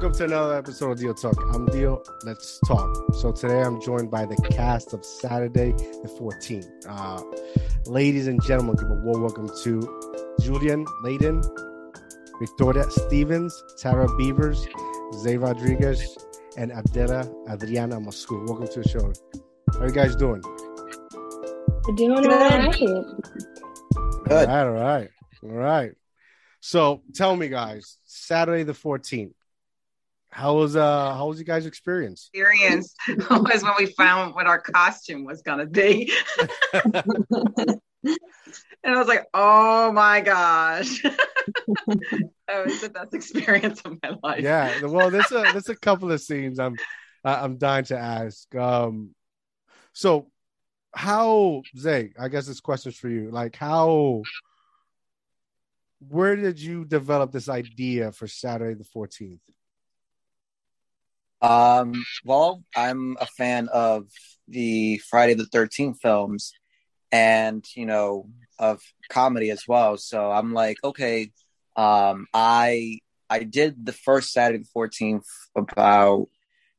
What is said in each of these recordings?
welcome to another episode of Deal Talk. I'm Deal. Let's talk. So today I'm joined by the cast of Saturday the 14th. Uh, ladies and gentlemen, give a warm welcome to Julianne Layden, Victoria Stevens, Tara Beavers, Zay Rodriguez, and Adela Adriana Moscu. Welcome to the show. How are you guys doing? We're doing all right. Good. All right, all right, all right. So tell me, guys, Saturday the 14th. How was uh how was you guys' experience? Experience was when we found what our costume was gonna be. and I was like, oh my gosh. that was the best experience of my life. Yeah, well, there's a there's a couple of scenes I'm I'm dying to ask. Um so how Zay, I guess this question's for you. Like how where did you develop this idea for Saturday the 14th? Um, well, I'm a fan of the Friday the 13th films and, you know, of comedy as well. So I'm like, okay, um, I I did the first Saturday the 14th about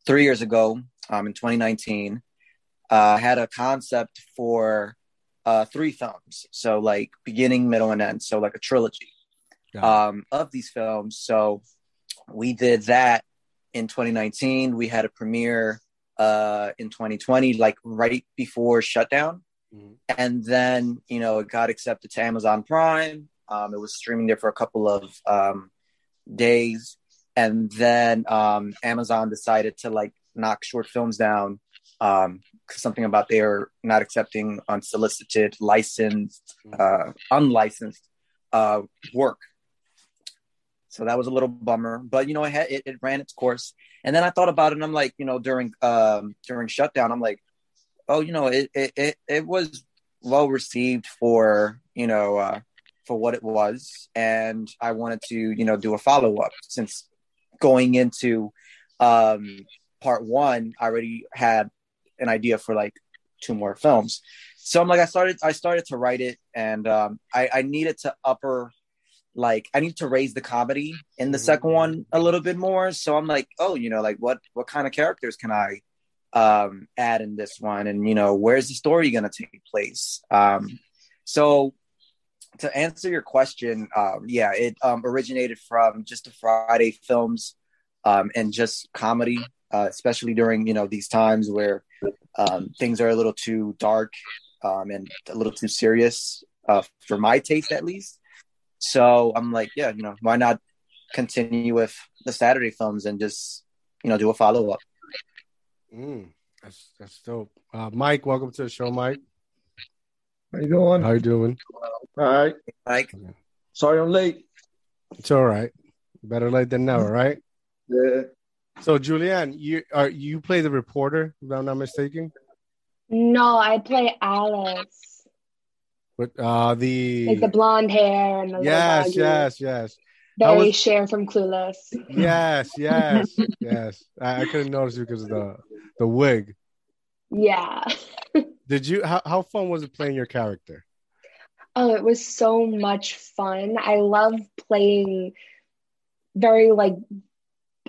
three years ago, um, in 2019. Uh, I had a concept for uh, three films, so like beginning, middle, and end, so like a trilogy um, of these films. So we did that in 2019. We had a premiere uh, in 2020, like right before shutdown. Mm-hmm. And then, you know, it got accepted to Amazon Prime. Um, it was streaming there for a couple of um, days. And then um, Amazon decided to like knock short films down. Um, something about they are not accepting unsolicited, licensed, mm-hmm. uh, unlicensed uh, work. So that was a little bummer, but you know, it, had, it, it ran its course. And then I thought about it, and I'm like, you know, during um, during shutdown, I'm like, oh, you know, it it it, it was well received for you know uh, for what it was, and I wanted to you know do a follow up since going into um, part one, I already had an idea for like two more films. So I'm like, I started I started to write it, and um, I, I needed to upper like I need to raise the comedy in the second mm-hmm. one a little bit more. So I'm like, oh, you know, like what what kind of characters can I um add in this one? And you know, where's the story gonna take place? Um so to answer your question, um, yeah, it um, originated from just the Friday films um, and just comedy, uh, especially during you know these times where um, things are a little too dark um, and a little too serious uh, for my taste, at least. So I'm like, yeah, you know, why not continue with the Saturday films and just, you know, do a follow up. Mm, that's that's dope. Uh, Mike, welcome to the show, Mike. How you doing? How you doing? All right, Mike. Sorry I'm late. It's all right. Better late than never, right? Yeah. So, Julianne, you are you play the reporter? If I'm not mistaken. No, I play Alice. But uh the like the blonde hair and the yes, yes, yes. Very was... Cher from Clueless. Yes, yes, yes. I, I couldn't notice you because of the the wig. Yeah. Did you? How how fun was it playing your character? Oh, it was so much fun. I love playing very like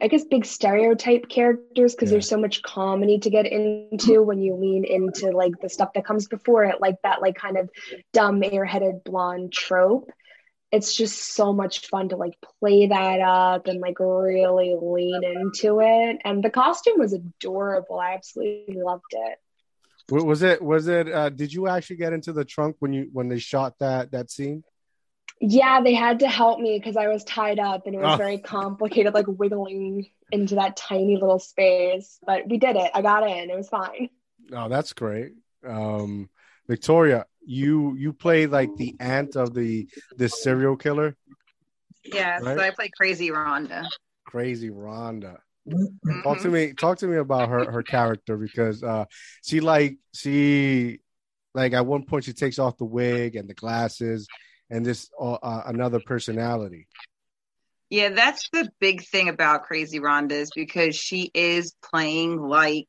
I guess big stereotype characters because yeah. there's so much comedy to get into when you lean into like the stuff that comes before it, like that like kind of dumb airheaded blonde trope. It's just so much fun to like play that up and like really lean into it. And the costume was adorable. I absolutely loved it. Was it was it uh did you actually get into the trunk when you when they shot that that scene? Yeah, they had to help me because I was tied up and it was oh. very complicated, like wiggling into that tiny little space. But we did it. I got in. It was fine. Oh, that's great. Um, Victoria, you you play like the aunt of the the serial killer. Yeah, right? so I play Crazy Rhonda. Crazy Rhonda. Mm-hmm. Talk to me. Talk to me about her her character because uh, she like she like at one point she takes off the wig and the glasses and this uh, uh, another personality. Yeah, that's the big thing about Crazy Rhonda is because she is playing like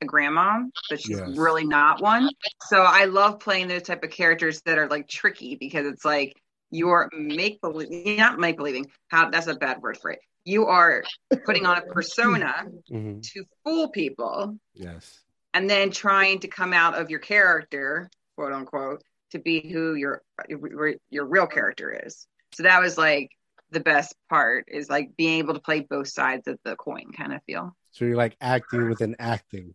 a grandma, but she's yes. really not one. So I love playing those type of characters that are like tricky because it's like you're make believe not make believing how that's a bad word for it you are putting on a persona Mhm. to fool people Yes. and then trying to come out of your character, quote unquote, to be who your your real character is. So that was like the best part is like being able to play both sides of the coin kind of feel. So you're like acting within acting.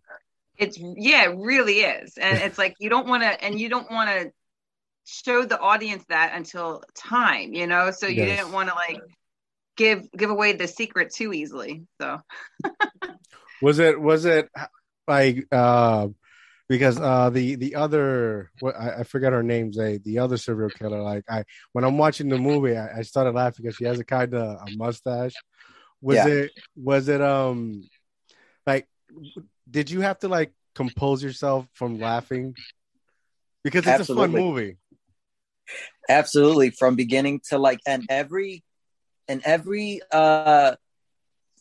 It's yeah, it really is. And it's like you don't want to and you don't want to show the audience that until time, you know? So you Yes. didn't want to like give give away the secret too easily. So Was it was it like uh because uh the the other what I, I forget her name Zay, the other serial killer like I when I'm watching the movie I, I started laughing because she has a kind of a mustache. Was Yeah. it was it um like did you have to like compose yourself from laughing? Because it's a fun movie. absolutely from beginning to like and every and every uh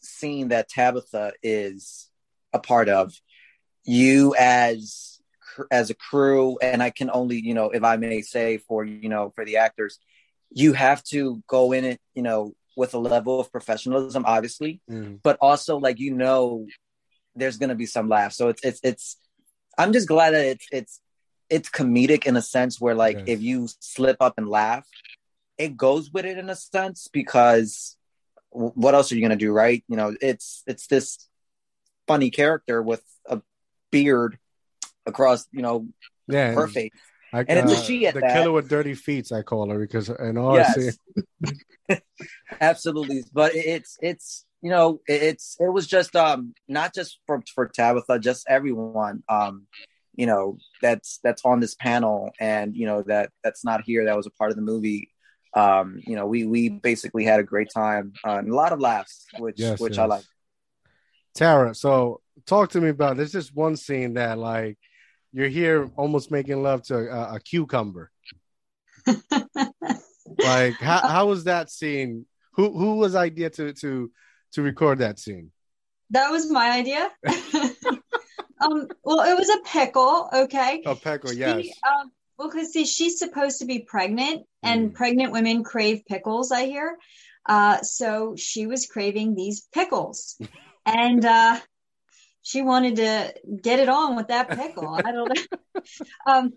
scene that tabitha is a part of you as as a crew and i can only you know if i may say for you know for the actors you have to go in it you know with a level of professionalism obviously Mm. but also like you know there's gonna be some laughs so it's it's it's i'm just glad that it's it's it's comedic in a sense where like Yes. if you slip up and laugh it goes with it in a sense because what else are you gonna do right you know it's it's this funny character with beard across you know Yeah. her face. I, And it's a uh, she at the that. killer with dirty feet, I call her because in all yes. Absolutely. But it's it's you know it's it was just um not just for for tabitha just everyone um you know that's that's on this panel and you know that that's not here that was a part of the movie. Um you know we we basically had a great time uh, and a lot of laughs which Yes, which i like. Tara, so talk to me about there's just one scene that like you're here almost making love to a, a cucumber. Like how how was that scene? Who who was idea to to to record that scene? That was my idea. um, well, it was a pickle, okay? Oh, Peckle, yes. Um, well, because see, she's supposed to be pregnant, and Mm. pregnant women crave pickles, I hear. Uh, so she was craving these pickles, and uh, she wanted to get it on with that pickle. I don't know. um,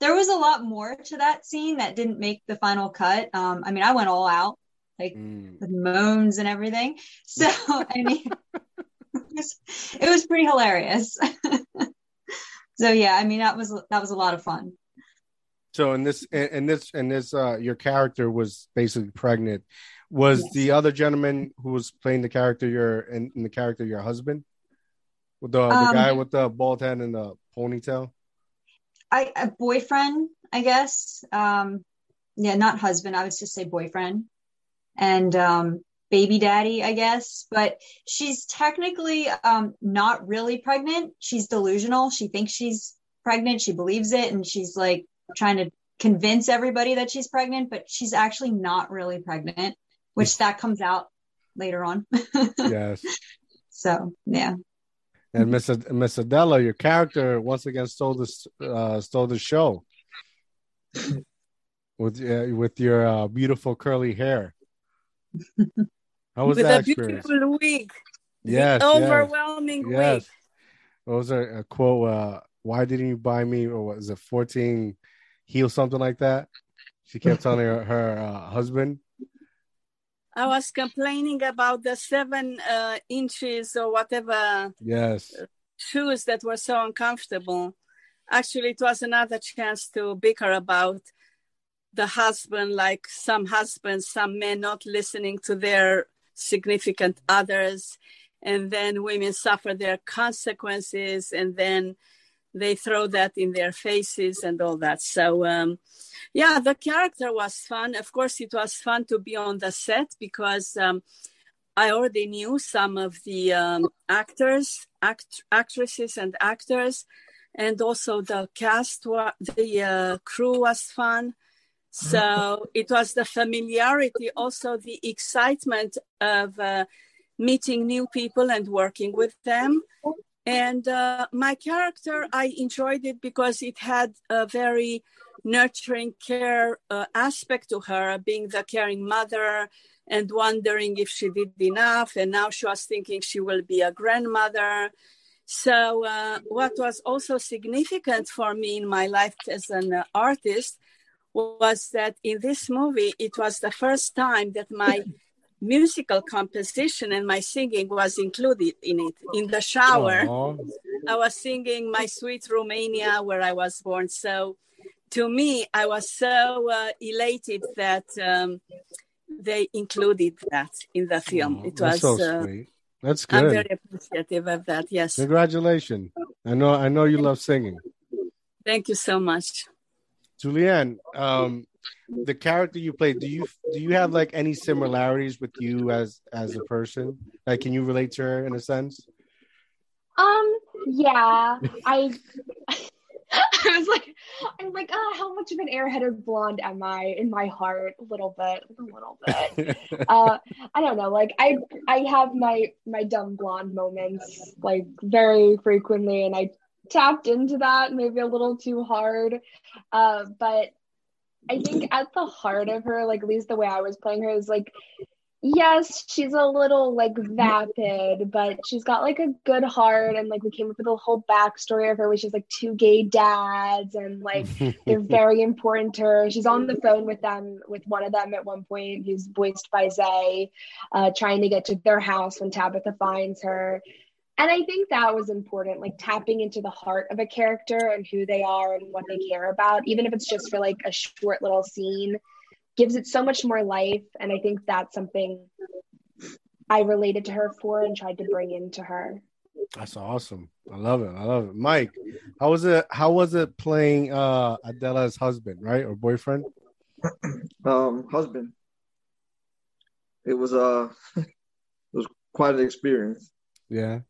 there was a lot more to that scene that didn't make the final cut. Um, I mean, I went all out, like Mm. with moans and everything. So I mean, it was, it was pretty hilarious. so yeah, I mean that was that was a lot of fun. So in this in this in this uh your character was basically pregnant. Was Yes. the other gentleman who was playing the character your in the character your husband? With the, the Um, guy with the bald head and the ponytail? I a boyfriend, I guess. Um, yeah, not husband. I would just say boyfriend, and um, baby daddy, I guess. But she's technically um, not really pregnant. She's delusional. She thinks she's pregnant. She believes it, and she's like trying to convince everybody that she's pregnant, but she's actually not really pregnant. Which that comes out later on. Yes. so yeah. And Miss Ad- Adela, your character once again stole this uh, stole the show with uh, with your uh, beautiful curly hair. How was with that experience? beautiful wig. Yes, the overwhelming yes. wig. What was a, a quote? Uh, Why didn't you buy me? Or was it? Fourteen heel, something like that. She kept telling her her uh, husband. I was complaining about the seven uh, inches or whatever Yes, shoes that were so uncomfortable. Actually, it was another chance to bicker about the husband, like some husbands, some men not listening to their significant others. And then women suffer their consequences, and then they throw that in their faces and all that. So, um, yeah, the character was fun. Of course, it was fun to be on the set because um, I already knew some of the um, actors, act- actresses, and actors, and also the cast. Wa- the uh, crew was fun. So it was the familiarity, also the excitement of uh, meeting new people and working with them. And uh, my character, I enjoyed it because it had a very nurturing care uh, aspect to her, being the caring mother, and wondering if she did enough. And now she was thinking she will be a grandmother. So, uh, what was also significant for me in my life as an uh, artist was that in this movie, it was the first time that my musical composition and my singing was included in it. In the shower, Aww. I was singing My Sweet Romania, where I was born. So, to me, I was so uh, elated that um, they included that in the film. it was so uh, sweet. That's good. I'm very appreciative of that. Yes. Congratulations. I know. I know you love singing. Thank you so much. Julianne, um, the character you play, do you do you have like any similarities with you as as a person? Like, can you relate to her in a sense? Um. Yeah. I. I was like, I'm like, oh, how much of an airheaded blonde am I in my heart? A little bit, a little bit. uh, I don't know. Like, I I have my my dumb blonde moments like very frequently, and I tapped into that maybe a little too hard. Uh, but I think at the heart of her, like at least the way I was playing her, is like yes, she's a little like vapid, but she's got like a good heart. And like we came up with a whole backstory of her, which is like two gay dads, and like they're very important to her. She's on the phone with them, with one of them at one point, who's voiced by Zay, uh, trying to get to their house when Tabitha finds her. And I think that was important, like tapping into the heart of a character and who they are and what they care about, even if it's just for like a short little scene gives it so much more life. And I think that's something I related to her for and tried to bring into her. That's awesome. I love it. I love it. Mike, how was it how was it playing uh Adela's husband, right? Or boyfriend? Um husband. It was uh it was quite an experience. Yeah.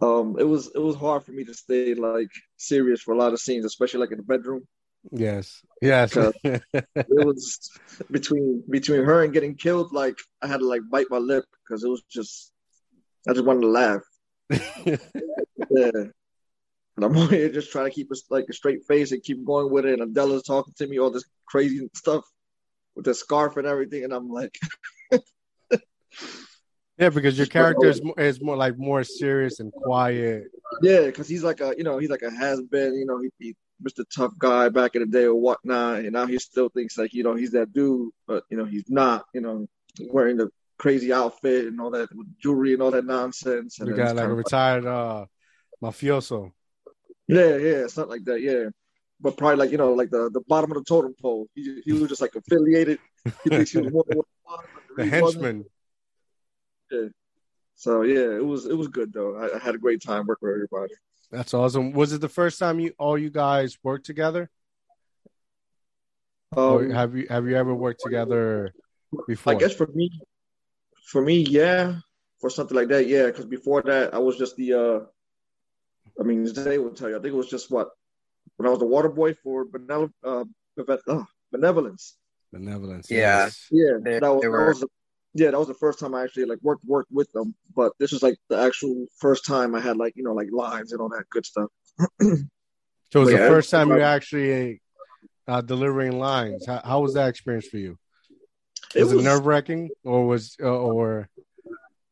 Um it was it was hard for me to stay like serious for a lot of scenes, especially like in the bedroom. Yes. Yes. it was between between her and getting killed. Like I had to like bite my lip because it was just I just wanted to laugh. yeah. And I'm here just trying to keep a, like a straight face and keep going with it. And Adela's talking to me all this crazy stuff with the scarf and everything, and I'm like. Yeah, because your character is more, is more like more serious and quiet. Yeah, because he's like a you know he's like a has been you know he, he Mr. Tough Guy back in the day or whatnot, and now he still thinks like you know he's that dude, but you know he's not. You know, wearing the crazy outfit and all that jewelry and all that nonsense. And you got like a retired uh, mafioso. Yeah, yeah, something like that. Yeah, but probably like you know like the the bottom of the totem pole. He he was just like affiliated. He thinks he was more the, the henchman. Yeah. So yeah, it was it was good though. I, I had a great time working with everybody. That's awesome. Was it the first time you all you guys worked together? Um, or have you have you ever worked together before? I guess for me, for me, yeah, for something like that, yeah. Because before that, I was just the. uh I mean, they will tell you. I think it was just what when I was the water boy for Benevol- uh, uh, benevolence. Benevolence. Yeah. Yes. Yeah. They, that, was, were... that was yeah, that was the first time I actually like worked worked with them. But this was like the actual first time I had like you know like lines and all that good stuff. so it was the first time you actually uh, delivering lines. How, how, was that experience for you? Was it, was, it nerve wracking or was uh, or?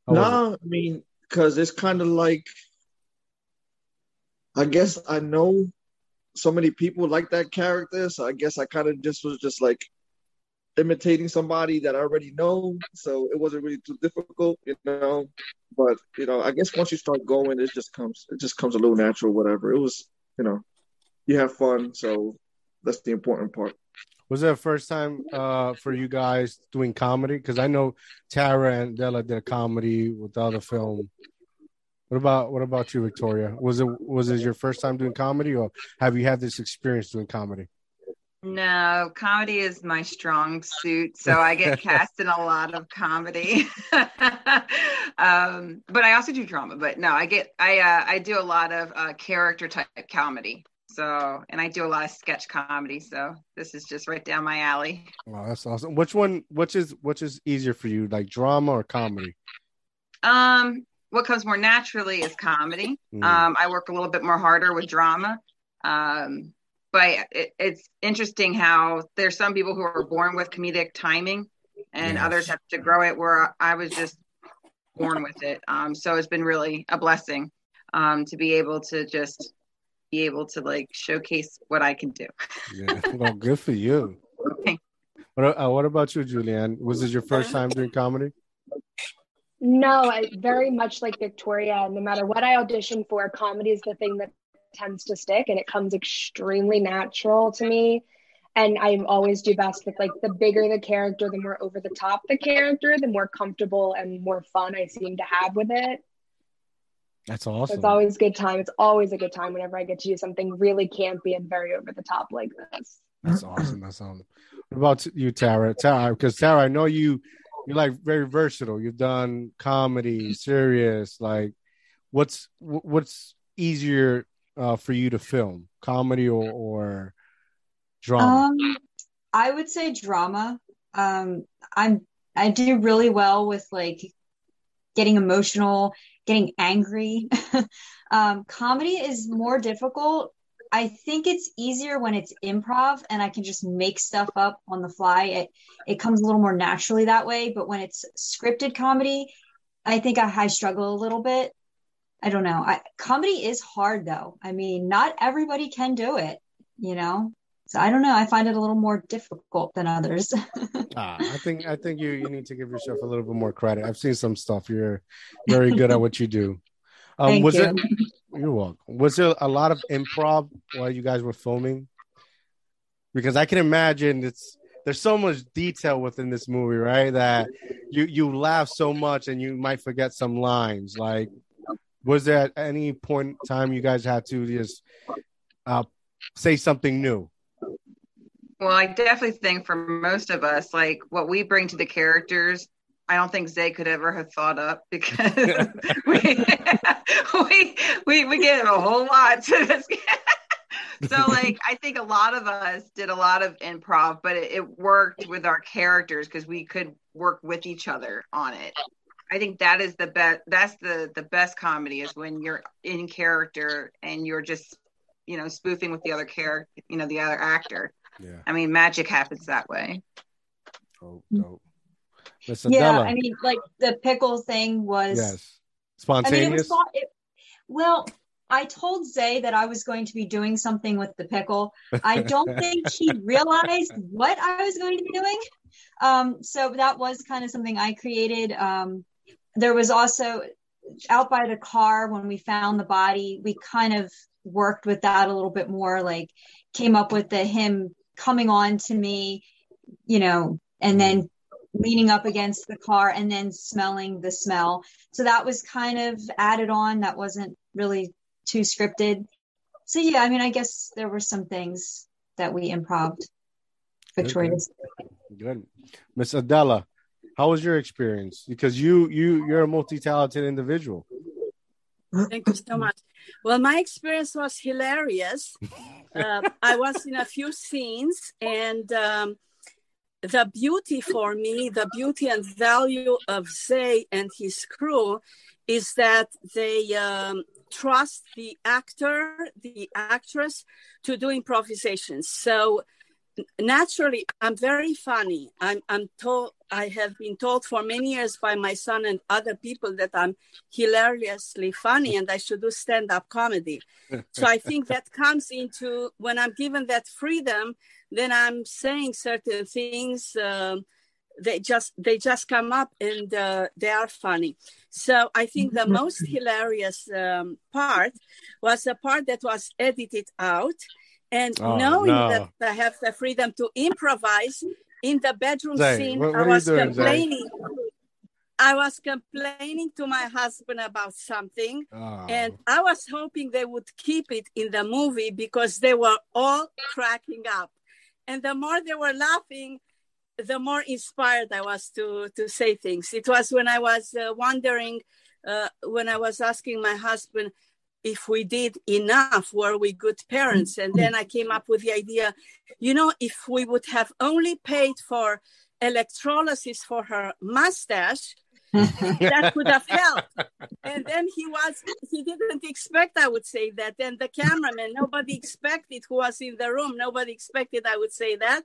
No, nah, I mean, because it's kind of like, I guess I know so many people like that character, so I guess I kind of just was just like imitating somebody that I already know, so it wasn't really too difficult, you know. But you know, I guess once you start going, it just comes it just comes a little natural, whatever. It was, you know, you have fun, so that's the important part. Was that first time uh, for you guys doing comedy? Because I know Tara and Della did a comedy with the other film. What about what about you, Victoria? Was it was it your first time doing comedy, or have you had this experience doing comedy? No, comedy is my strong suit, so I get cast in a lot of comedy. um, but I also do drama. But no, I get I uh, I do a lot of uh, character type comedy. So, and I do a lot of sketch comedy. So this is just right down my alley. Oh, that's awesome. Which one? Which is which is easier for you, like drama or comedy? Um, what comes more naturally is comedy. Mm. Um, I work a little bit more harder with drama. Um, but it, it's interesting how there's some people who are born with comedic timing and Yes. others have to grow it where I was just born with it. Um, so it's been really a blessing um, to be able to just be able to like showcase what I can do. Yeah. Well, good for you. Thank What, uh, what about you, Julianne? Was this your first time doing comedy? No, I very much like Victoria. No matter what I audition for, comedy is the thing that tends to stick, and it comes extremely natural to me. And I always do best with like the bigger the character, the more over the top the character, the more comfortable and more fun I seem to have with it. That's So awesome. it's always good time. It's always a good time whenever I get to do something really campy and very over the top like this. That's awesome. That's awesome. What about you, Tara? Tara, because uh, Tara, I know you you're like very versatile. You've done comedy, serious. Like, what's what's easier uh, for you to film, comedy or, or drama? Um, I would say drama. Um, I'm I do really well with like getting emotional, getting angry. um, comedy is more difficult. I think it's easier when it's improv and I can just make stuff up on the fly. It it comes a little more naturally that way. But when it's scripted comedy, I think I, I struggle a little bit. I don't know. I, comedy is hard though. I mean, not everybody can do it, you know? So I don't know. I find it a little more difficult than others. Ah, I think I think you you need to give yourself a little bit more credit. I've seen some stuff. You're very good at what you do. Um, Thank was you. it? You're welcome. Was there a lot of improv while you guys were filming? Because I can imagine it's there's so much detail within this movie, right? That you you laugh so much and you might forget some lines. Like, was there at any point in time you guys had to just uh, say something new? Well, I definitely think for most of us, like what we bring to the characters, I don't think Zay could ever have thought up because we, we we we gave a whole lot to this. so, like, I think a lot of us did a lot of improv, but it, it worked with our characters because we could work with each other on it. I think that is the best. That's the the best comedy is when you're in character and you're just, you know, spoofing with the other character, you know, the other actor. Yeah, I mean, magic happens that way. dope, dope. Miss yeah, Adela, I mean, like the pickle thing was. yes, I mean, it spontaneous. was. It, well, I told Zay that I was going to be doing something with the pickle. I don't think he realized what I was going to be doing. Um, so that was kind of something I created. Um, there was also out by the car when we found the body, we kind of worked with that a little bit more, like came up with the him coming on to me, you know, and mm-hmm. then leaning up against the car and then smelling the smell. So that was kind of added on. That wasn't really too scripted. So yeah, I mean, I guess there were some things that we improved. Victoria's. Good, Miss Adela. How was your experience? Because you you you're a multi-talented individual. Thank you so much. Well, my experience was hilarious. Uh, I was in a few scenes, and um, the beauty for me, the beauty and value of Zay and his crew is that they um, trust the actor, the actress to do improvisations. So naturally, I'm very funny. I'm, I'm told, I have been told for many years by my son and other people that I'm hilariously funny and I should do stand up comedy. So I think that comes into when I'm given that freedom, then I'm saying certain things. Um, they just they just come up and uh, they are funny. So I think the most hilarious um, part was the part that was edited out, and Oh, knowing no. that I have the freedom to improvise in the bedroom Zay, scene, what- what I was doing, Zay? complaining. I was complaining to my husband about something, Oh, and I was hoping they would keep it in the movie because they were all cracking up. And the more they were laughing, the more inspired I was to, to say things. It was when I was uh, wondering, uh, when I was asking my husband if we did enough, were we good parents? And then I came up with the idea, you know, if we would have only paid for electrolysis for her mustache, that would have helped. And then he was, he didn't expect I would say that. and the cameraman, nobody expected who was in the room, nobody expected I would say that.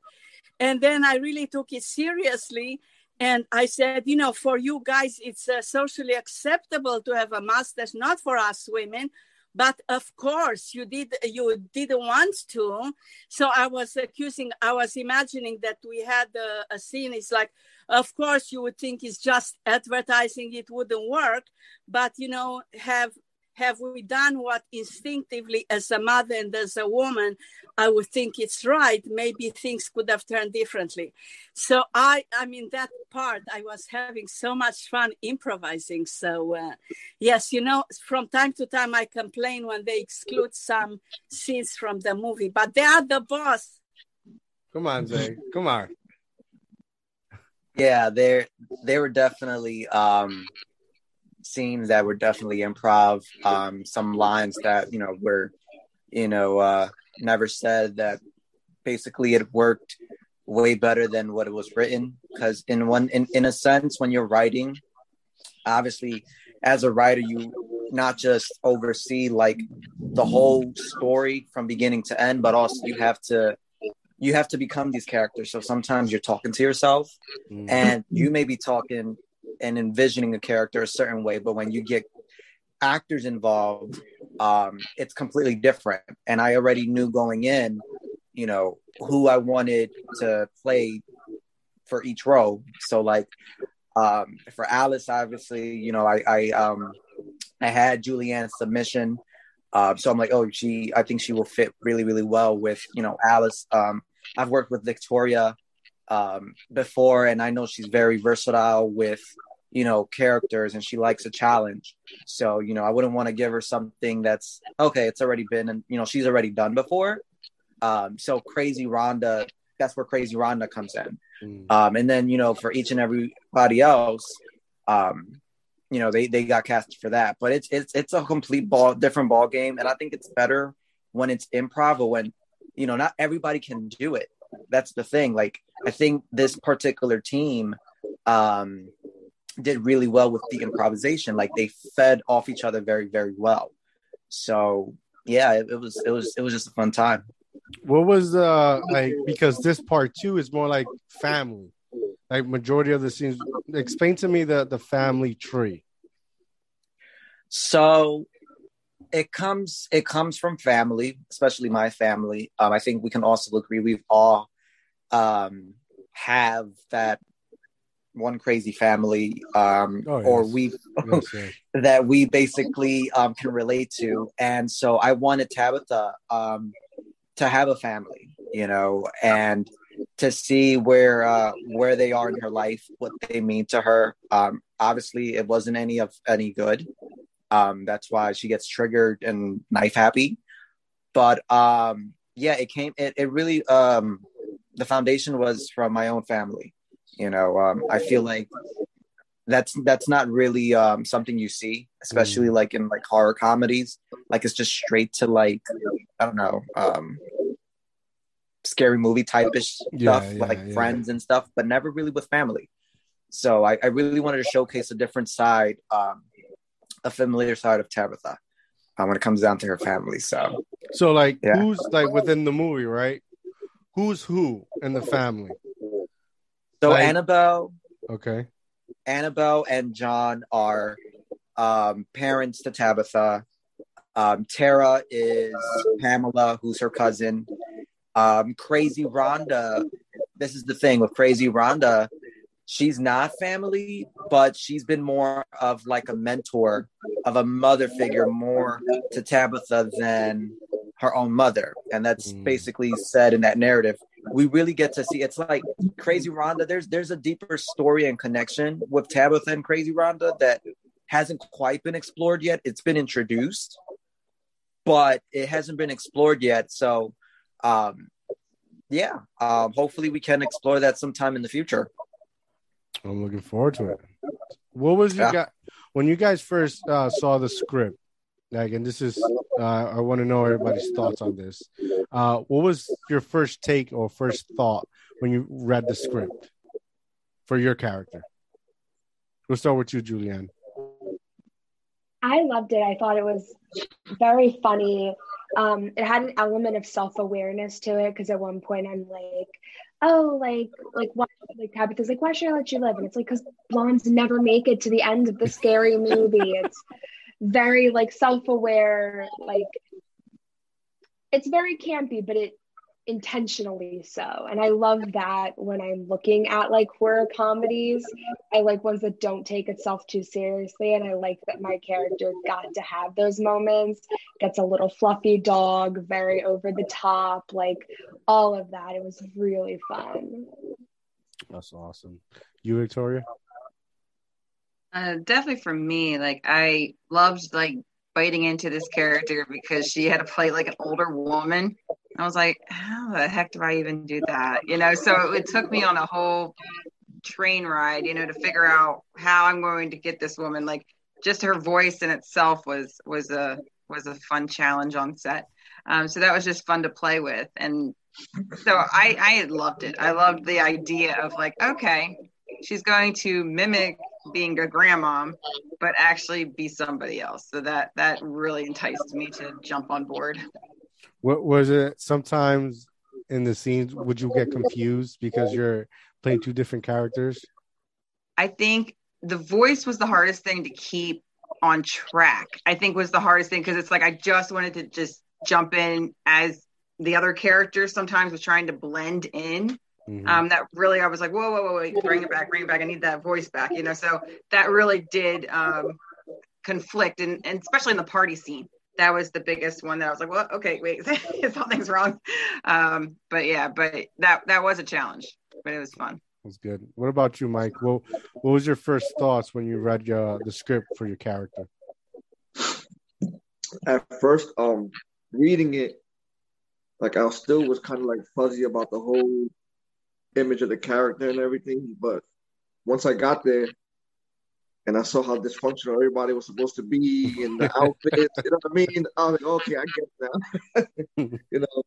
And then I really took it seriously. And I said, you know, for you guys, it's uh, socially acceptable to have a mustache, not for us women. But of course, you did you didn't want to. So I was accusing, I was imagining that we had a, a scene. It's like, of course, you would think it's just advertising; it wouldn't work. But you know, have have we done what instinctively as a mother and as a woman i would think it's right. Maybe things could have turned differently. So i i mean that part i was having so much fun improvising. So uh, yes you know from time to time i complain when they exclude some scenes from the movie but they are the boss. Come on zay. Come on. Yeah they they were definitely um scenes that were definitely improv. Um, some lines that you know were, you know, uh, never said that. Basically, it worked way better than what it was written because in one in, in a sense when you're writing obviously as a writer you not just oversee like the whole story from beginning to end but also you have to you have to become these characters so sometimes you're talking to yourself mm. and you may be talking and envisioning a character a certain way but when you get actors involved um, it's completely different. And i already knew going in you know who i wanted to play for each role. So like um, for alice obviously you know i i um i had julianne's submission. Uh, so i'm like oh she i think she will fit really really well with you know alice. Um i've worked with victoria um, before, and I know she's very versatile with you know characters, and she likes a challenge. So you know, I wouldn't want to give her something that's okay. It's already been, and you know, she's already done before. Um, so crazy Rhonda, that's where crazy Rhonda comes in. Mm. Um, and then you know, for each and everybody else, um, you know, they they got cast for that. But it's it's it's a complete ball different ball game, and I think it's better when it's improv or when you know not everybody can do it that's the thing. Like I think this particular team um, did really well with the improvisation. Like they fed off each other very, very well. So yeah, it, it was it was it was just a fun time. What was uh like because this part two is more like family. Like majority of the scenes. Explain to me the the family tree. So it comes it comes from family, especially my family. Um, I think we can also agree we've all um, have that one crazy family, um, oh, yes. or we yes, yes. that we basically um, can relate to. And so I wanted Tabitha um, to have a family, you know, and to see where uh, where they are in her life, what they mean to her. Um, obviously, it wasn't any of any good. Um, that's why she gets triggered and knife happy. But um, yeah, it came. It, it really. Um, the foundation was from my own family. You know, um, I feel like that's that's not really um, something you see, especially mm. like in like horror comedies. Like it's just straight to like I don't know, um, scary movie type ish yeah, stuff, yeah, like yeah. friends and stuff, but never really with family. So I, I really wanted to showcase a different side, um, a familiar side of Tabitha um, when it comes down to her family. So, so like yeah. who's like within the movie, right? Who's who in the family? So like, Annabelle. Okay. Annabelle and John are um, parents to Tabitha. Um, Tara is Pamela, who's her cousin. Um, Crazy Rhonda. This is the thing with Crazy Rhonda she's not family, but she's been more of like a mentor, of a mother figure, more to Tabitha than her own mother. And that's mm. basically said in that narrative. We really get to see it's like Crazy Rhonda. There's there's a deeper story and connection with Tabitha and Crazy Rhonda that hasn't quite been explored yet. It's been introduced, but it hasn't been explored yet. So um yeah, um, hopefully we can explore that sometime in the future. I'm looking forward to it. What was you yeah. got when you guys first uh, saw the script? Like, and this is uh, I want to know everybody's thoughts on this. Uh, what was your first take or first thought when you read the script for your character? We'll start with you, Julianne. I loved it. I thought it was very funny. Um, it had an element of self awareness to it because at one point I'm like, oh, like, like, why, like, Tabitha's like, why should I let you live? And it's like, because blondes never make it to the end of the scary movie. It's very, like, self aware, like, it's very campy, but it intentionally so. And I love that when I'm looking at like horror comedies, I like ones that don't take itself too seriously. And I like that my character got to have those moments, gets a little fluffy dog, very over the top, like all of that. It was really fun. That's awesome. You, Victoria? Uh, definitely for me, like I loved like biting into this character because she had to play like an older woman. I was like, how the heck do I even do that? You know, so it took me on a whole train ride, you know, to figure out how I'm going to get this woman. Like just her voice in itself was was a was a fun challenge on set. Um, so that was just fun to play with. And so I I loved it. I loved the idea of like, okay, she's going to mimic being a grandmom, but actually be somebody else. So that that really enticed me to jump on board. What was it? Sometimes in the scenes, would you get confused because you're playing two different characters? I think the voice was the hardest thing to keep on track. I think was the hardest thing because it's like I just wanted to just jump in as the other character sometimes was trying to blend in Mm-hmm. Um, that really, I was like, whoa, whoa, whoa, wait, bring it back, bring it back. I need that voice back, you know. So that really did um, conflict, and, and especially in the party scene, that was the biggest one that I was like, well, okay, wait, something's wrong. Um, but yeah, but that that was a challenge, but it was fun. It was good. What about you, Mike? What what was your first thoughts when you read your, the script for your character? At first, um, reading it, like I still was kind of like fuzzy about the whole image of the character and everything. But once I got there and I saw how dysfunctional everybody was supposed to be in the outfits, you know what I mean? I was like, okay, I get now. you know,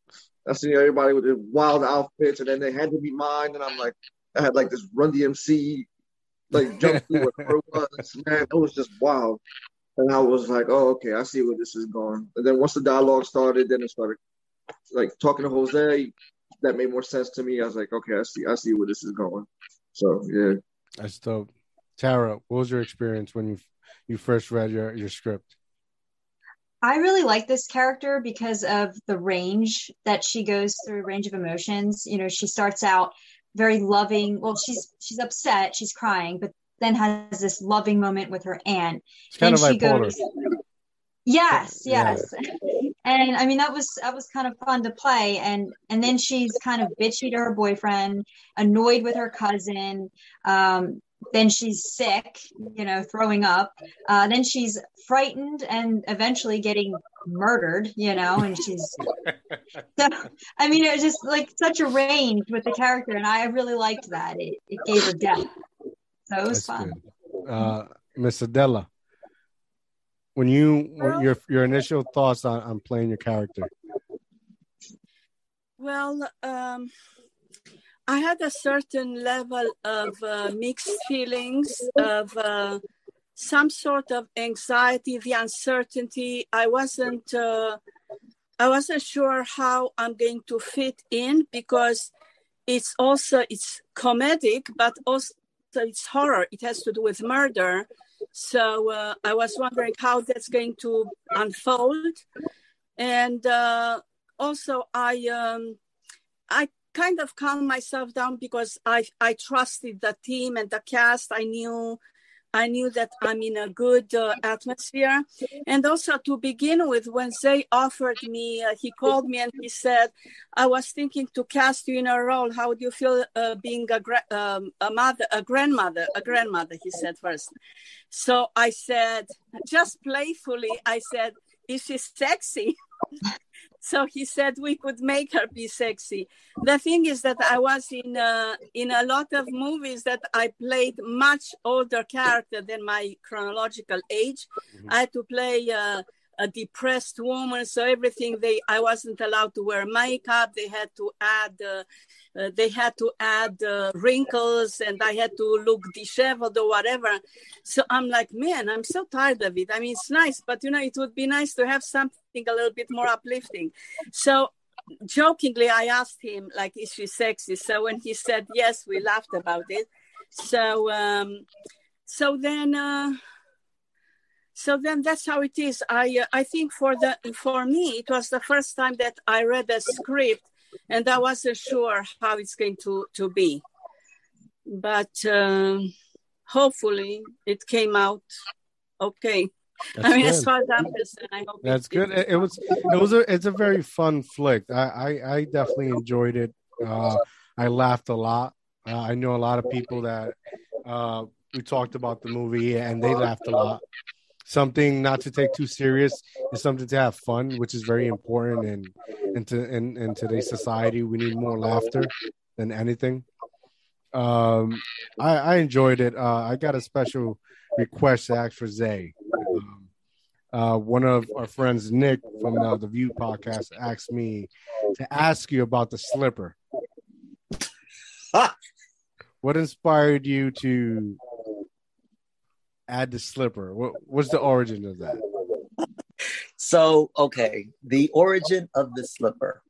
I see everybody with the wild outfits, and then they had to be mine, and I'm like, I had like this Run DMC like jumpsuit, whatever it was. Man, it was just wild. And I was like, oh, okay, I see where this is going. And then once the dialogue started, then it started like talking to Jose, that made more sense to me. I was like, okay, I see, I see where this is going. So yeah, that's dope. Tara, what was your experience when you you first read your your script? I really like this character because of the range that she goes through, range of emotions. You know, she starts out very loving. Well, she's she's upset, she's crying, but then has this loving moment with her aunt. It's kind then of bipolar. Goes, yes, yes. Yeah and i mean that was that was kind of fun to play and and then she's kind of bitchy to her boyfriend annoyed with her cousin um, then she's sick you know throwing up. Uh, then she's frightened and eventually getting murdered you know and she's so i mean it was just like such a range with the character and i really liked that. It, it gave her depth. So it was That's fun. good. uh miss adela when you your your initial thoughts on, on playing your character? Well um i had a certain level of uh, mixed feelings of uh, some sort of anxiety the uncertainty. I wasn't uh, i wasn't sure how i'm going to fit in because it's also it's comedic but also it's horror. It has to do with murder. So uh, I was wondering how that's going to unfold, and uh, also I um, I kind of calmed myself down because I I trusted the team and the cast. I knew I knew that I'm in a good uh, atmosphere. And also to begin with, when Zay offered me, uh, he called me and he said, I was thinking to cast you in a role. How do you feel uh, being a, gra- um, a mother, a grandmother, a grandmother, he said first. So I said, just playfully, I said, is she sexy? so he said we could make her be sexy the thing is that i was in uh, in a lot of movies that i played much older character than my chronological age mm-hmm. i had to play uh, a depressed woman so everything they i wasn't allowed to wear makeup they had to add uh, uh, they had to add uh, wrinkles and I had to look disheveled or whatever. So I'm like, man, I'm so tired of it. I mean, it's nice, but you know, it would be nice to have something a little bit more uplifting. So jokingly, I asked him, like, is she sexy? So when he said yes, we laughed about it. So, um, so then, uh, so then that's how it is. I, uh, I think for the, for me, it was the first time that I read a script and I wasn't sure how it's going to, to be. But uh, hopefully it came out okay. That's I mean, good. as far as I'm concerned, I hope That's good. It, it was it was a it's a very fun flick. I I, I definitely enjoyed it. Uh, I laughed a lot. Uh, I know a lot of people that uh, we talked about the movie and they laughed a lot. Something not to take too serious is something to have fun, which is very important. And into in, in today's society, we need more laughter than anything. Um, I, I enjoyed it. Uh, I got a special request to ask for Zay. Um, uh, one of our friends, Nick from the, the View podcast, asked me to ask you about the slipper. what inspired you to add the slipper? What what's the origin of that? So, okay, the origin of the slipper.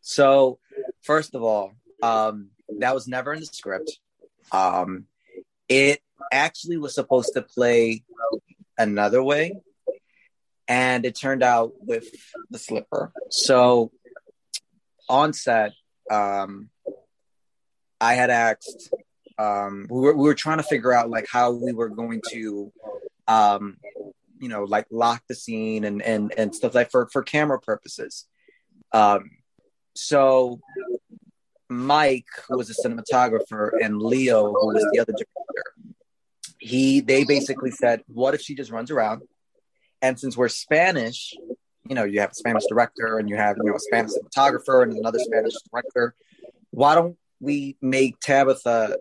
So, first of all, um, that was never in the script. Um, it actually was supposed to play another way, and it turned out with the slipper. So, on set, um, I had asked. Um, we were we were trying to figure out like how we were going to um, you know like lock the scene and and and stuff like for for camera purposes um so mike who was a cinematographer and leo who was the other he they basically said what if she just runs around and since we're spanish you know you have a spanish director and you have you know a spanish cinematographer and another spanish director why don't we make tabitha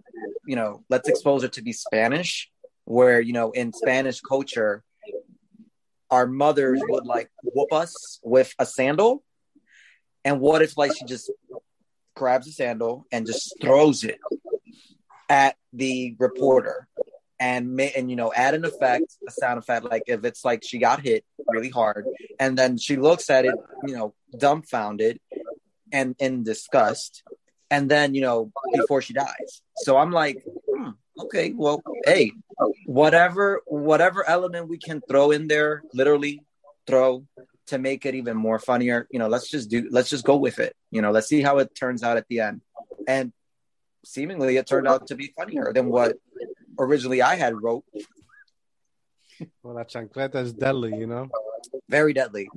you know let's expose her to be spanish where you know in spanish culture our mothers would like whoop us with a sandal. And what if like she just grabs a sandal and just throws it at the reporter and and you know add an effect, a sound effect, like if it's like she got hit really hard, and then she looks at it, you know, dumbfounded and in disgust, and then you know before she dies. So I'm like, hmm, okay, well, hey, whatever whatever element we can throw in there, literally throw to make it even more funnier. You know, let's just do let's just go with it. You know, let's see how it turns out at the end. And seemingly it turned out to be funnier than what originally I had wrote. Well, that chancleta is deadly, you know. Very deadly.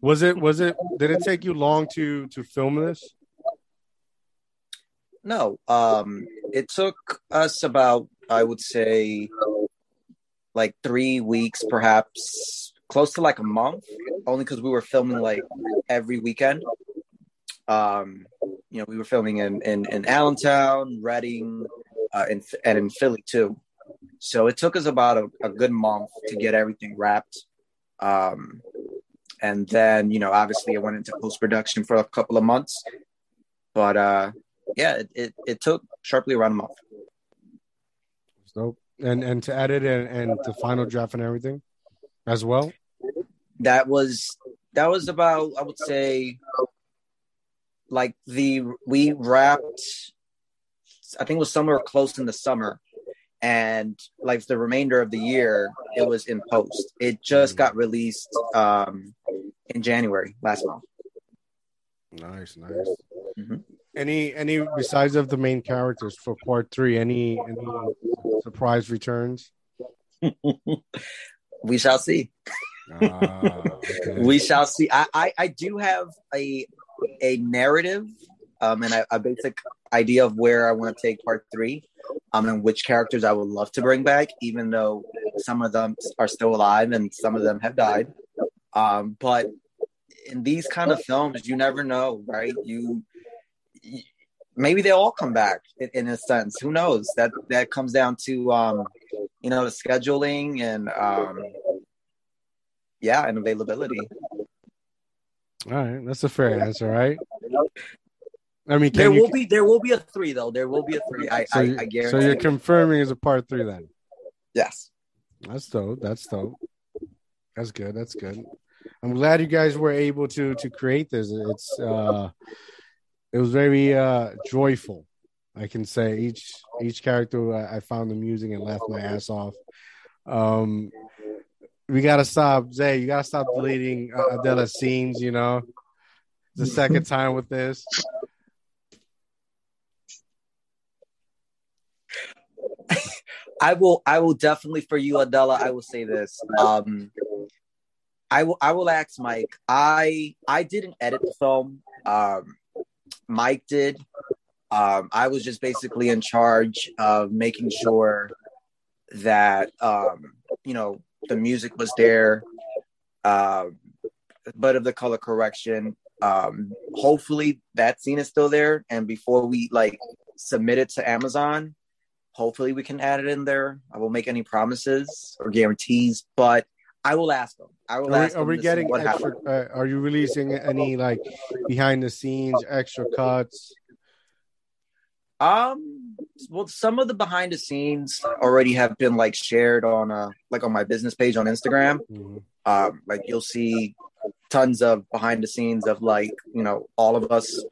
Was it? Was it? Did it take you long to to film this? No, um, it took us about, I would say, like three weeks, perhaps close to like a month, only because we were filming like every weekend. Um, you know, we were filming in in, in Allentown, Reading, uh, in, and in Philly too. So it took us about a, a good month to get everything wrapped. Um, and then, you know, obviously I went into post production for a couple of months, but uh, yeah, it, it, it took sharply around a month. So and and to edit and and the final draft and everything, as well. That was that was about I would say like the we wrapped I think it was somewhere close in the summer and like the remainder of the year it was in post. It just got released um in January last month. Nice, nice. Mhm. Any any besides of the main characters for part three? Any any surprise returns? we shall see. Ah, okay. we shall see. I, I, I do have a a narrative um, and a, a basic idea of where I want to take part three, um, and which characters I would love to bring back, even though some of them are still alive and some of them have died. Um, but in these kind of films, you never know, right? You, you maybe they all come back in, in a sense. Who knows? That that comes down to um, you know the scheduling and um, yeah, and availability. All right, that's a fair answer, right? I mean, There can you, will be there will be a three though. There will be a three. I so, I, I guarantee. so you're it. confirming as a part three then. yes. That's dope. That's dope. That's good. That's good. I'm glad you guys were able to to create this. It's uh, it was very uh joyful. I can say each each character I, I found amusing and laughed my ass off. Um, we gotta stop, Zay. You gotta stop deleting uh, Adela's scenes. You know, the second time with this. I will I will definitely for you, Adela, I will say this. Um I will I will ask Mike. I I didn't edit the film. Um Mike did. Um I was just basically in charge of making sure that um you know the music was there. Um but of the color correction. Um hopefully that scene is still there and before we like submit it to Amazon, Hopefully, we can add it in there. I won't make any promises or guarantees, but I will ask them. I will are ask we, are we getting extra? Uh, are you releasing any like behind the scenes extra cuts? Um, well, some of the behind the scenes already have been like shared on uh like on my business page on Instagram. Mm-hmm. Um, like you'll see tons of behind the scenes of like you know all of us.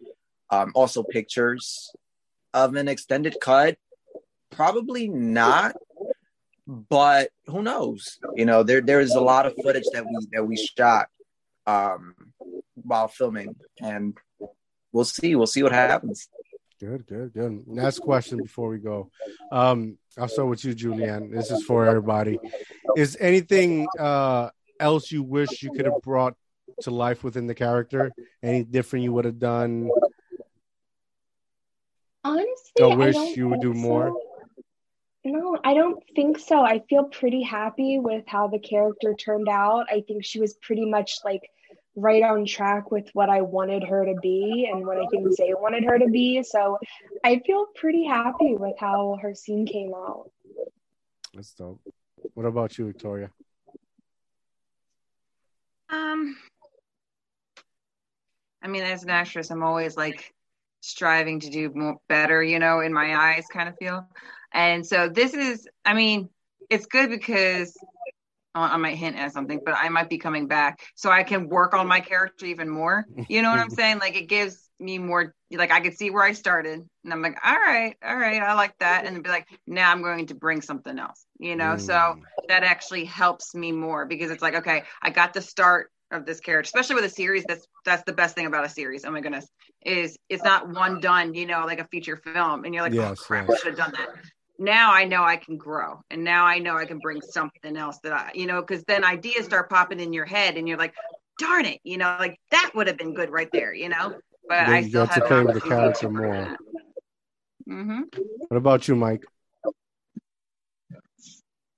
Um, also pictures of an extended cut Probably not, but who knows? You know, there there is a lot of footage that we that we shot um, while filming, and we'll see. We'll see what happens. Good, good, good. Last question before we go. Um, I'll start with you, Julianne. This is for everybody. Is anything uh, else you wish you could have brought to life within the character? Any different you would have done? Honestly, I wish I you would do more. No, I don't think so. I feel pretty happy with how the character turned out. I think she was pretty much like right on track with what I wanted her to be and what I think Zay wanted her to be. So I feel pretty happy with how her scene came out. That's dope. What about you, Victoria? Um, I mean, as an actress, I'm always like striving to do more better, you know, in my eyes kind of feel. And so this is, I mean, it's good because I might hint at something, but I might be coming back so I can work on my character even more. You know what I'm saying? Like it gives me more, like I could see where I started and I'm like, all right, all right, I like that. And be like, now I'm going to bring something else, you know? Mm. So that actually helps me more because it's like, okay, I got the start of this character, especially with a series. That's that's the best thing about a series. Oh my goodness, is it's not one done, you know, like a feature film, and you're like, oh, yes, oh crap, yes. I should have done that now I know I can grow and now I know I can bring something else that I, you know, because then ideas start popping in your head and you're like, darn it, you know, like that would have been good right there, you know. But I still have to play with the character more. Mm-hmm. What about you, Mike?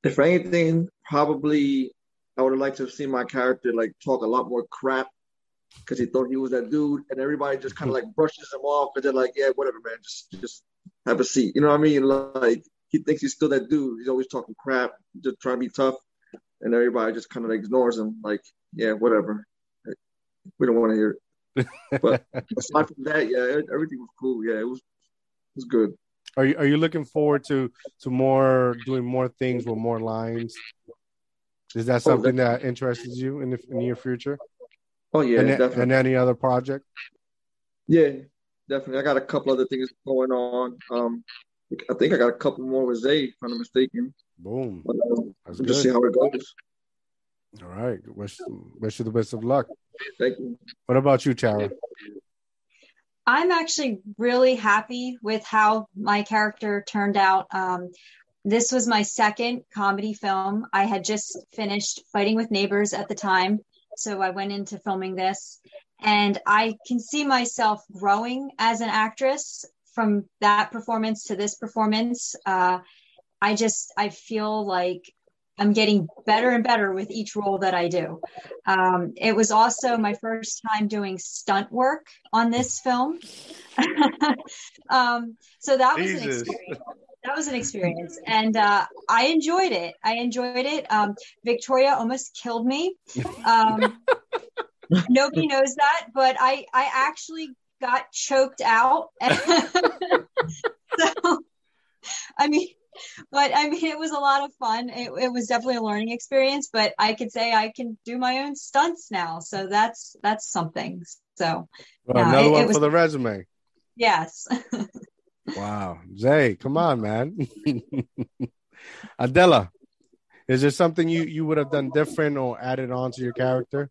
If anything, probably I would have liked to have seen my character like talk a lot more crap because he thought he was that dude, and everybody just kind of like brushes him off, and they're like, "Yeah, whatever, man, just just have a seat. You know what I mean? Like he thinks he's still that dude. He's always talking crap, just trying to be tough, and everybody just kind of ignores him. Like, yeah, whatever. We don't want to hear it. But aside from that, yeah, everything was cool. Yeah, it was it was good. Are you are you looking forward to to more doing more things with more lines? Is that oh, something oh, that interests you in the near future? Oh yeah, and, definitely. and any other project? Yeah, definitely. I got a couple other things going on. Um, I think I got a couple more with Zay, if I'm not mistaken. Boom. But, um, That's we'll just see how it goes. All right. Wish, wish you the best of luck. Thank you. What about you, Tara? I'm actually really happy with how my character turned out. Um, this was my second comedy film. I had just finished Fighting with Neighbors at the time. So I went into filming this and I can see myself growing as an actress from that performance to this performance. Uh, I just I feel like I'm getting better and better with each role that I do. Um, it was also my first time doing stunt work on this film, um, so that was an experience. That was an experience, and uh, I enjoyed it. I enjoyed it. Um, Victoria almost killed me. Nobody knows that, but I I actually got choked out. so I mean, but I mean, it was a lot of fun. It, it was definitely a learning experience. But I could say I can do my own stunts now, so that's that's something. So well, no, another it- one it was- for the resume. yes. Wow, Zay, come on, man. Adela, is there something you you would have done different or added on to your character,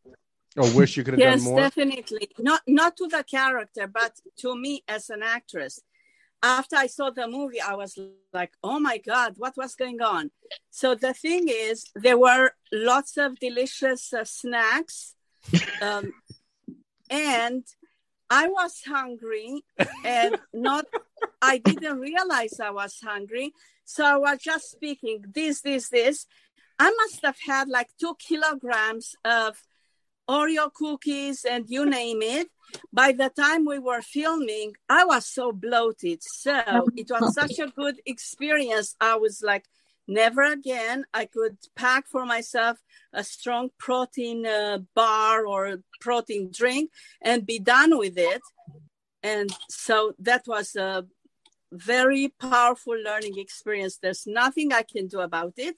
or wish you could have yes, done more? definitely. Not not to the character, but to me as an actress. After I saw the movie, I was like, "Oh my God, what was going on?" So the thing is, there were lots of delicious uh, snacks, um, and I was hungry, and not. I didn't realize I was hungry, so I was just speaking this, this, this. I must have had like two kilograms of Oreo cookies and you name it. By the time we were filming, I was so bloated. So it was such a good experience. I was like, never again. I could pack for myself a strong protein uh, bar or protein drink and be done with it. And so that was a very powerful learning experience. There's nothing I can do about it.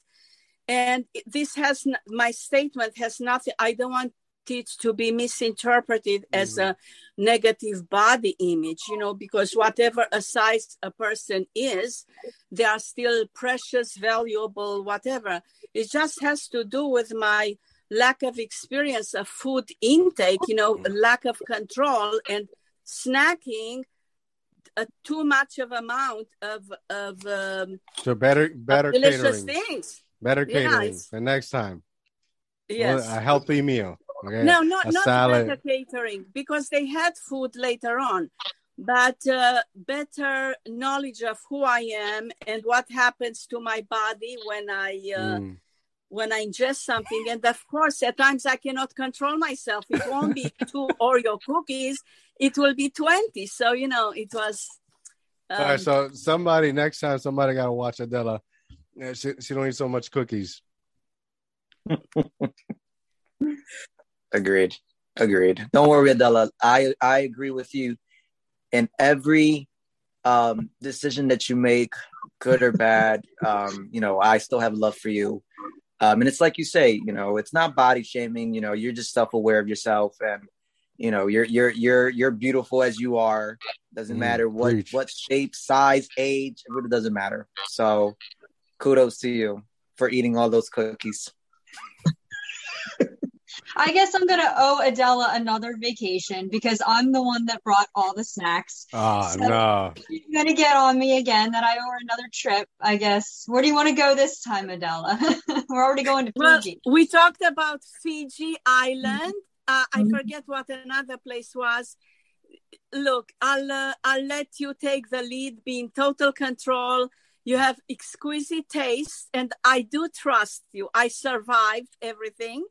And this has my statement has nothing. I don't want it to be misinterpreted as mm-hmm. a negative body image, you know, because whatever a size a person is, they are still precious, valuable, whatever. It just has to do with my lack of experience of food intake, you know, mm-hmm. lack of control and snacking a too much of amount of of, um, So better, better delicious catering, things. better catering it's- the next time. Yes. a healthy meal. Okay, No, not a not salad. better catering because they had food later on, but uh, better knowledge of who I am and what happens to my body when I uh, Mm. when I ingest something. And of course, at times I cannot control myself. It won't be two Oreo cookies; it will be twenty. So you know, it was. All right, um, so somebody next time somebody got to watch Adela. Yeah, she, she don't eat so much cookies. Agreed. Agreed. Don't worry, Adela. I I agree with you. In every um, decision that you make, good or bad, um, you know, I still have love for you. Um, and it's like you say, you know, it's not body shaming. You know, you're just self aware of yourself, and you know, you're you're you're you're beautiful as you are. Doesn't Mm, matter what preach. what shape, size, age. It really doesn't matter. So, kudos to you for eating all those cookies. I guess I'm gonna owe Adela another vacation because I'm the one that brought all the snacks. Ah, So- no. She's gonna get on me again that I owe her another trip, I guess. Where do you want to go this time, Adela? We're already going to Fiji. Well, we talked about Fiji Island. Uh, I forget what another place was. Look, I'll uh, I'll let you take the lead. Be in total control. You have exquisite taste, and I do trust you. I survived everything.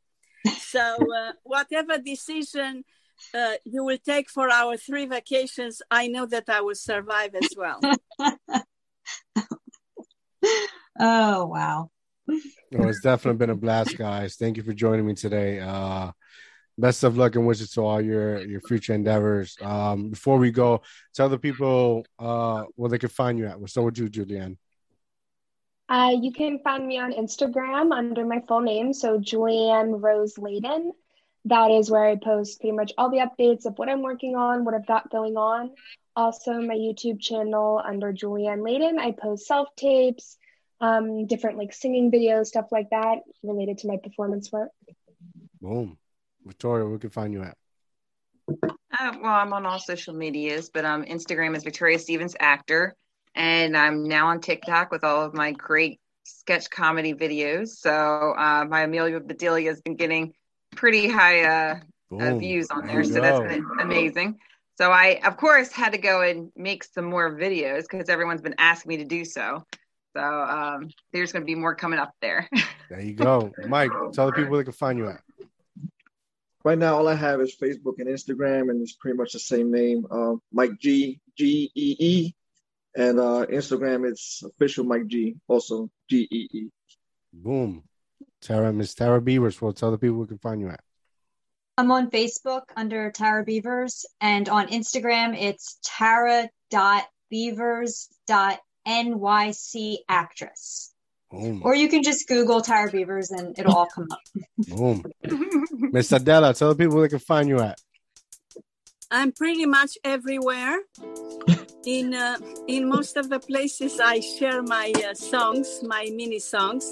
So uh, whatever decision uh, you will take for our three vacations, I know that I will survive as well. Oh wow. No, it's definitely been a blast, guys. Thank you for joining me today. Uh, best of luck and wishes to all your your future endeavors. Um, before we go, tell the people uh, where they can find you at. We'll start with you, Julianne. Uh, you can find me on Instagram under my full name, so Julianne Rose Layden. That is where I post pretty much all the updates of what I'm working on, what I've got going on. Also, my YouTube channel under Julianne Layden, I post self tapes, um, different like singing videos, stuff like that related to my performance work. Boom. Victoria, where can find you at? Uh, well, I'm on all social medias, but um, Instagram is Victoria Stevens Actor, and I'm now on TikTok with all of my great sketch comedy videos. So uh, my Amelia Bedelia has been getting pretty high uh, uh, views on There there, you so that's go. been amazing. So I, of course, had to go and make some more videos because everyone's been asking me to do so. So um, there's going to be more coming up there. There you go. Mike, tell the people where they can find you at. Right now, all I have is Facebook and Instagram, and it's pretty much the same name. Um, Mike G G E E, and uh, Instagram it's official Mike G, also G E E. Boom. Tara, Miss Tara Beavers, well, tell the people where they can find you at. I'm on Facebook under Tara Beavers, and on Instagram it's tara.beavers.nt. NYC actress. Boom. Or you can just Google Tara Beavers and it'll all come up. Boom. Miss Adela, tell the people where they can find you at. I'm pretty much everywhere. In uh, in most of the places, I share my uh, songs, my mini songs.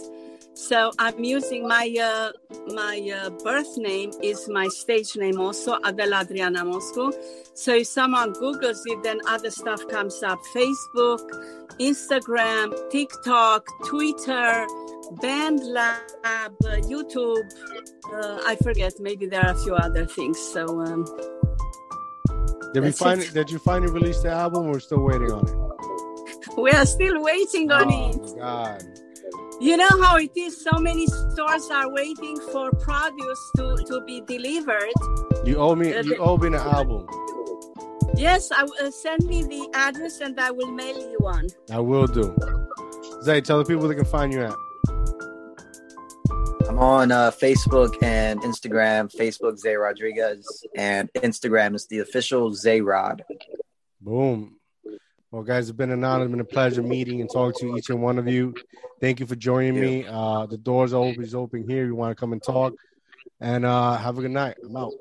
So I'm using my uh, my uh, birth name is my stage name also, Adela Adriana Moscu. So if someone Googles it, then other stuff comes up: Facebook, Instagram, TikTok, Twitter, BandLab, uh, YouTube. Uh, I forget. Maybe there are a few other things. So. Um, Did we find it. Did you finally release the album? We're still waiting on it. we are still waiting on it. Oh, God. You know how it is. So many stores are waiting for produce to, to be delivered. You owe me. Uh, You owe me an album. Yes, I will uh, send me the address and I will mail you one. I will do. Zay, tell the people they can find you at. I'm on uh, Facebook and Instagram. Facebook Zay Rodriguez and Instagram is the official Zay Rod. Boom. Well, guys, it's been an honor. It's been a pleasure meeting and talking to each and one of you. Thank you for joining me. Uh, the doors are always open here. You want to come and talk. And uh, have a good night. I'm out.